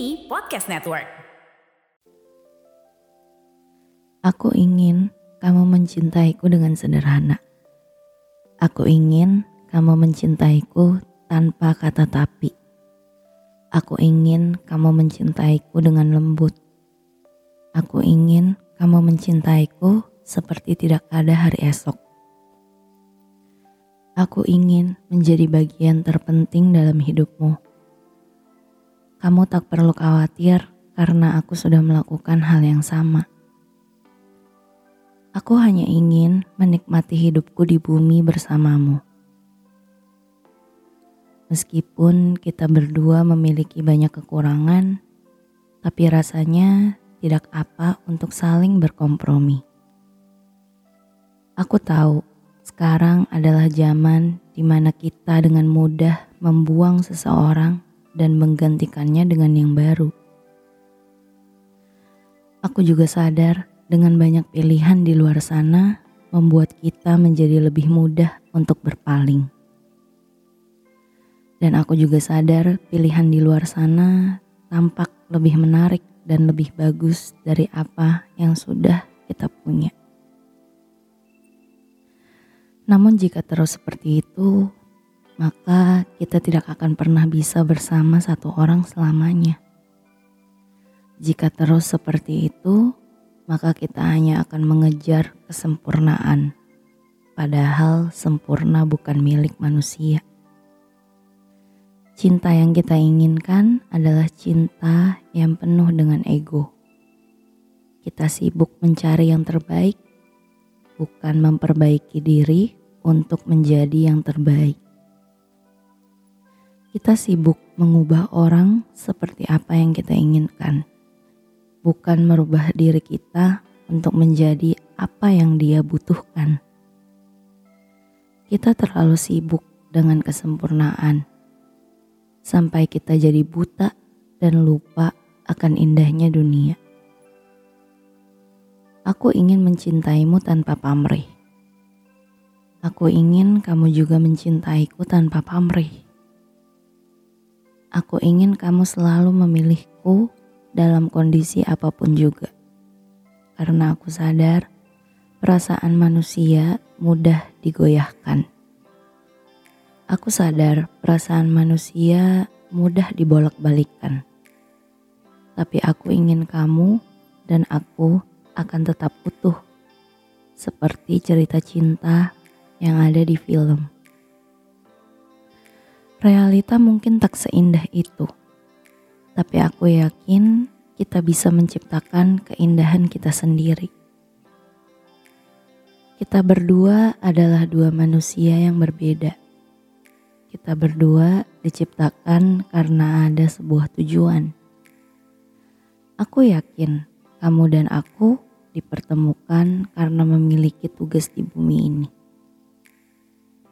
Kini Podcast Network. Aku ingin kamu mencintaiku dengan sederhana. Aku ingin kamu mencintaiku tanpa kata tapi. Aku ingin kamu mencintaiku dengan lembut. Aku ingin kamu mencintaiku seperti tidak ada hari esok. Aku ingin menjadi bagian terpenting dalam hidupmu. Kamu tak perlu khawatir karena aku sudah melakukan hal yang sama. Aku hanya ingin menikmati hidupku di bumi bersamamu. Meskipun kita berdua memiliki banyak kekurangan, tapi rasanya tidak apa untuk saling berkompromi. Aku tahu sekarang adalah zaman di mana kita dengan mudah membuang seseorang dan menggantikannya dengan yang baru. Aku juga sadar dengan banyak pilihan di luar sana membuat kita menjadi lebih mudah untuk berpaling. Dan aku juga sadar pilihan di luar sana tampak lebih menarik dan lebih bagus dari apa yang sudah kita punya. Namun jika terus seperti itu, maka kita tidak akan pernah bisa bersama satu orang selamanya. Jika terus seperti itu, maka kita hanya akan mengejar kesempurnaan, padahal sempurna bukan milik manusia. Cinta yang kita inginkan adalah cinta yang penuh dengan ego. Kita sibuk mencari yang terbaik, bukan memperbaiki diri untuk menjadi yang terbaik. Kita sibuk mengubah orang seperti apa yang kita inginkan, bukan merubah diri kita untuk menjadi apa yang dia butuhkan. Kita terlalu sibuk dengan kesempurnaan sampai kita jadi buta dan lupa akan indahnya dunia. Aku ingin mencintaimu tanpa pamrih. Aku ingin kamu juga mencintaiku tanpa pamrih. Aku ingin kamu selalu memilihku dalam kondisi apa pun juga. Karena aku sadar perasaan manusia mudah digoyahkan. Aku sadar perasaan manusia mudah dibolak-balikan. Tapi aku ingin kamu dan aku akan tetap utuh. Seperti cerita cinta yang ada di film. Realita mungkin tak seindah itu, tapi aku yakin kita bisa menciptakan keindahan kita sendiri. Kita berdua adalah dua manusia yang berbeda. Kita berdua diciptakan karena ada sebuah tujuan. Aku yakin kamu dan aku dipertemukan karena memiliki tugas di bumi ini.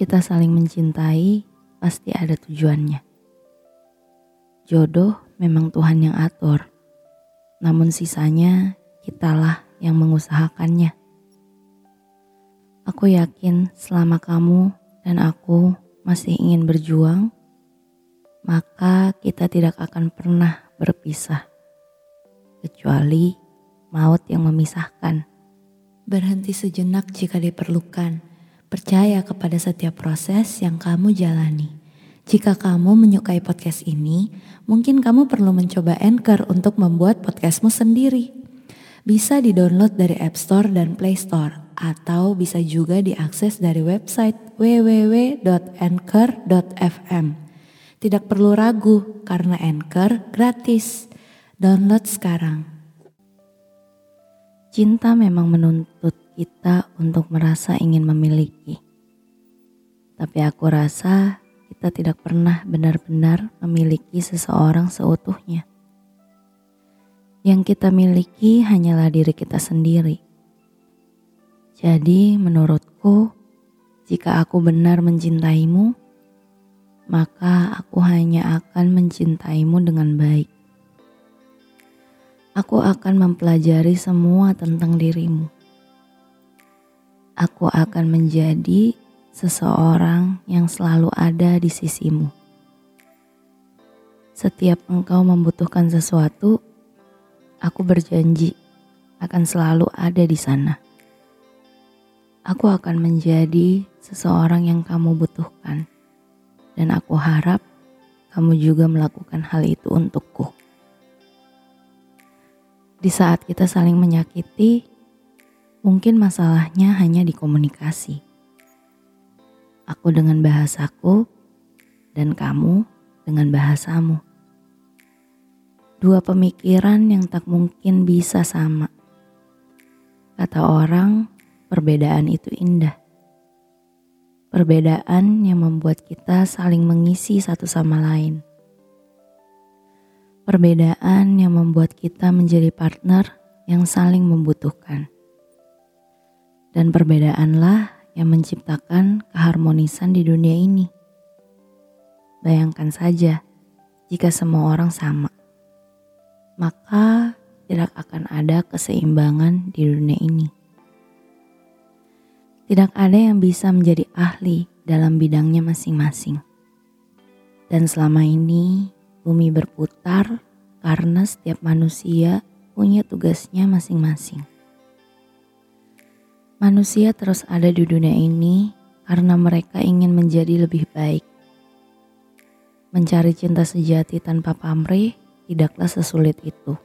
Kita saling mencintai pasti ada tujuannya. Jodoh memang Tuhan yang atur, namun sisanya kitalah yang mengusahakannya. Aku yakin selama kamu dan aku masih ingin berjuang, maka kita tidak akan pernah berpisah, kecuali maut yang memisahkan. Berhenti sejenak jika diperlukan Percaya kepada setiap proses yang kamu jalani. Jika kamu menyukai podcast ini, mungkin kamu perlu mencoba Anchor untuk membuat podcastmu sendiri. Bisa di-download dari App Store dan Play Store, atau bisa juga diakses dari website www.anchor.fm. Tidak perlu ragu, karena Anchor gratis. Download sekarang. Cinta memang menuntut kita untuk merasa ingin memiliki. Tapi aku rasa kita tidak pernah benar-benar memiliki seseorang seutuhnya. Yang kita miliki hanyalah diri kita sendiri. Jadi, menurutku, jika aku benar mencintaimu, maka aku hanya akan mencintaimu dengan baik. Aku akan mempelajari semua tentang dirimu. Aku akan menjadi seseorang yang selalu ada di sisimu. Setiap engkau membutuhkan sesuatu, aku berjanji akan selalu ada di sana. Aku akan menjadi seseorang yang kamu butuhkan, dan aku harap kamu juga melakukan hal itu untukku. Di saat kita saling menyakiti, mungkin masalahnya hanya di komunikasi Aku dengan bahasaku dan kamu dengan bahasamu. Dua pemikiran yang tak mungkin bisa sama. Kata orang, perbedaan itu indah. Perbedaan yang membuat kita saling mengisi satu sama lain. Perbedaan yang membuat kita menjadi partner yang saling membutuhkan. Dan perbedaanlah yang menciptakan keharmonisan di dunia ini. Bayangkan saja, jika semua orang sama, maka tidak akan ada keseimbangan di dunia ini. Tidak ada yang bisa menjadi ahli dalam bidangnya masing-masing. Dan selama ini, bumi berputar karena setiap manusia punya tugasnya masing-masing. Manusia terus ada di dunia ini karena mereka ingin menjadi lebih baik. Mencari cinta sejati tanpa pamrih tidaklah sesulit itu.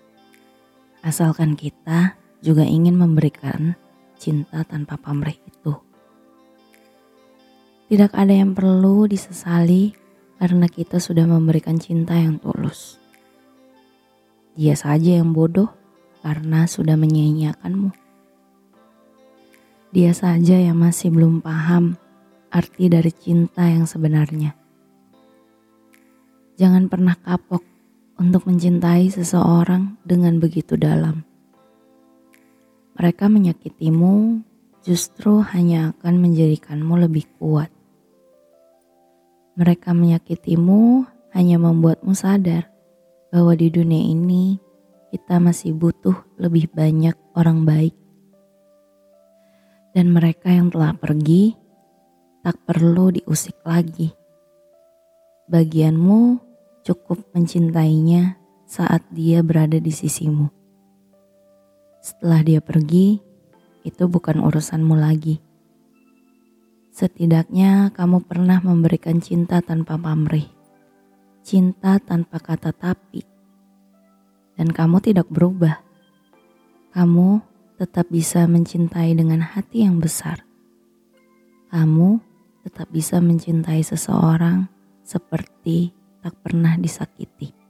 Asalkan kita juga ingin memberikan cinta tanpa pamrih itu. Tidak ada yang perlu disesali karena kita sudah memberikan cinta yang tulus. Dia saja yang bodoh karena sudah menyia-nyiakanmu. Dia saja yang masih belum paham arti dari cinta yang sebenarnya. Jangan pernah kapok untuk mencintai seseorang dengan begitu dalam. Mereka menyakitimu justru hanya akan menjadikanmu lebih kuat. Mereka menyakitimu hanya membuatmu sadar bahwa di dunia ini kita masih butuh lebih banyak orang baik dan mereka yang telah pergi tak perlu diusik lagi. Bagianmu cukup mencintainya saat dia berada di sisimu. Setelah dia pergi, itu bukan urusanmu lagi. Setidaknya kamu pernah memberikan cinta tanpa pamrih, cinta tanpa kata tapi, dan kamu tidak berubah. Kamu tetap bisa mencintai dengan hati yang besar. Kamu tetap bisa mencintai seseorang seperti tak pernah disakiti.